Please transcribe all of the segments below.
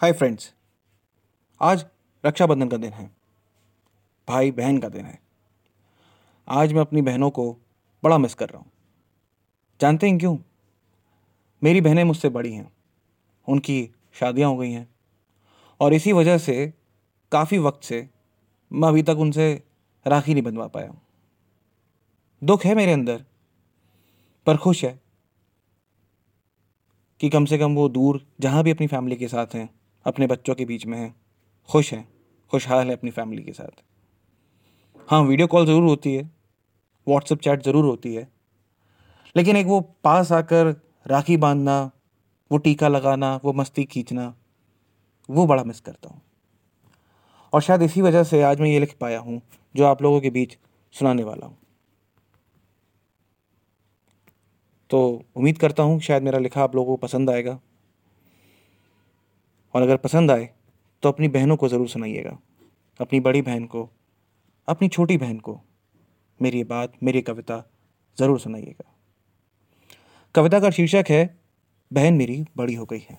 Hi friends आज रक्षाबंधन का दिन है। भाई बहन का दिन है। आज मैं अपनी बहनों को बड़ा मिस कर रहा हूँ। जानते हैं क्यों? मेरी बहनें मुझसे बड़ी हैं। उनकी शादियाँ हो गई हैं। और इसी वजह से काफ़ी वक्त से मैं अभी तक उनसे राखी नहीं बंधवा पाया दुख है मेरे अंदर, पर खुश है कि कम से कम वो दूर जहाँ भी अपनी फैमिली के साथ हैं अपने बच्चों के बीच में है। खुश हैं। खुशहाल है अपनी फैमिली के साथ। हाँ वीडियो कॉल ज़रूर होती है। व्हाट्सएप चैट ज़रूर होती है। लेकिन एक वो पास आकर राखी बांधना, वो टीका लगाना, वो मस्ती खींचना, वो बड़ा मिस करता हूँ। और शायद इसी वजह से आज मैं ये लिख पाया हूँ, जो आप लोगों के बीच सुनाने वाला हूँ। तो उम्मीद करता हूँ शायद मेरा लिखा आप लोगों को पसंद आएगा। और अगर पसंद आए तो अपनी बहनों को ज़रूर सुनाइएगा। अपनी बड़ी बहन को, अपनी छोटी बहन को, मेरी बात, मेरी कविता ज़रूर सुनाइएगा। कविता का शीर्षक है, बहन मेरी बड़ी हो गई है।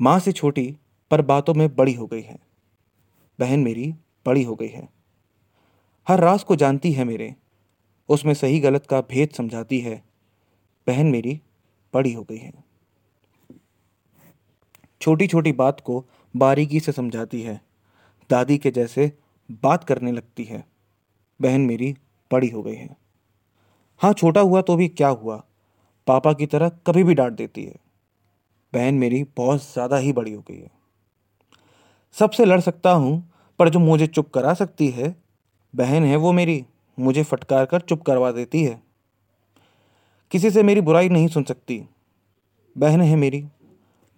माँ से छोटी पर बातों में बड़ी हो गई है। बहन मेरी बड़ी हो गई है। हर रास को जानती है मेरे। उसमें सही गलत का भेद समझाती है। बहन मेरी बड़ी हो गई है। छोटी छोटी बात को बारीकी से समझाती है। दादी के जैसे बात करने लगती है। बहन मेरी बड़ी हो गई है। हाँ छोटा हुआ तो भी क्या हुआ? पापा की तरह कभी भी डांट देती है। बहन मेरी बहुत ज़्यादा ही बड़ी हो गई है। सबसे लड़ सकता हूँ, पर जो मुझे चुप करा सकती है, बहन है वो मेरी, मुझे फटकार कर चुप करवा देती है। किसी से मेरी बुराई नहीं सुन सकती। बहन है मेरी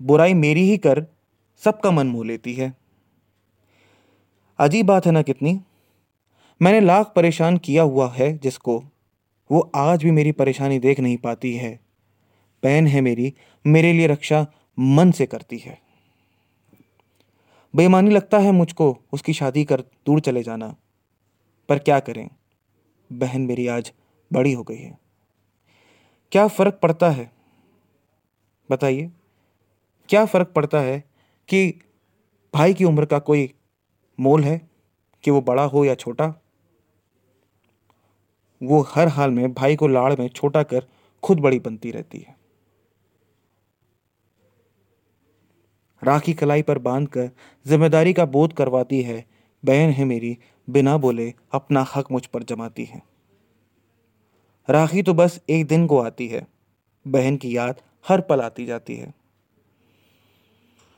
बुराई मेरी ही कर, सबका मन मोह लेती है। अजीब बात है ना कितनी? मैंने लाख परेशान किया हुआ है जिसको, वो आज भी मेरी परेशानी देख नहीं पाती है। बहन है मेरी, मेरे लिए रक्षा मन से करती है। बेईमानी लगता है मुझको उसकी शादी कर दूर चले जाना। पर क्या करें? बहन मेरी आज बड़ी हो गई है। क्या फ़र्क पड़ता है? बताइए। क्या फ़र्क पड़ता है कि भाई की उम्र का कोई मोल है कि वो बड़ा हो या छोटा? वो हर हाल में भाई को लाड़ में छोटा कर खुद बड़ी बनती रहती है। राखी कलाई पर बाँध कर ज़िम्मेदारी का बोध करवाती है, बहन है मेरी, बिना बोले अपना हक मुझ पर जमाती है। राखी तो बस एक दिन को आती है, बहन की याद हर पल आती जाती है।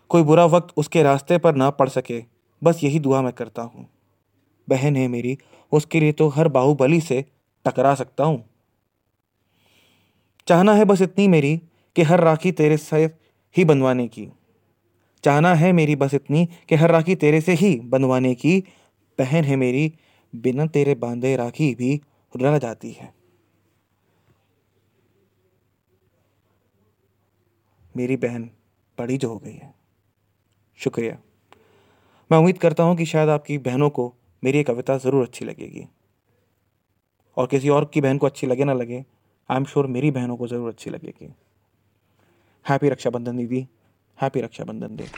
कोई बुरा वक्त उसके रास्ते पर ना पड़ सके। बस यही दुआ मैं करता हूँ। बहन है मेरी, उसके लिए तो हर बाहुबली से टकरा सकता हूँ। चाहना है बस इतनी मेरी कि हर राखी तेरे से ही बनवाने की। चाहना है मेरी बस इतनी कि हर राखी तेरे से ही बनवाने की। बहन है मेरी, बिना तेरे बांधे राखी भी रह जाती है। मेरी बहन बड़ी जो हो गई है। शुक्रिया। मैं उम्मीद करता हूँ कि शायद आपकी बहनों को मेरी ये कविता ज़रूर अच्छी लगेगी। और किसी और की बहन को अच्छी लगे ना लगे, आई एम श्योर मेरी बहनों को ज़रूर अच्छी लगेगी। हैप्पी रक्षाबंधन दीदी, हैप्पी रक्षाबंधन डे।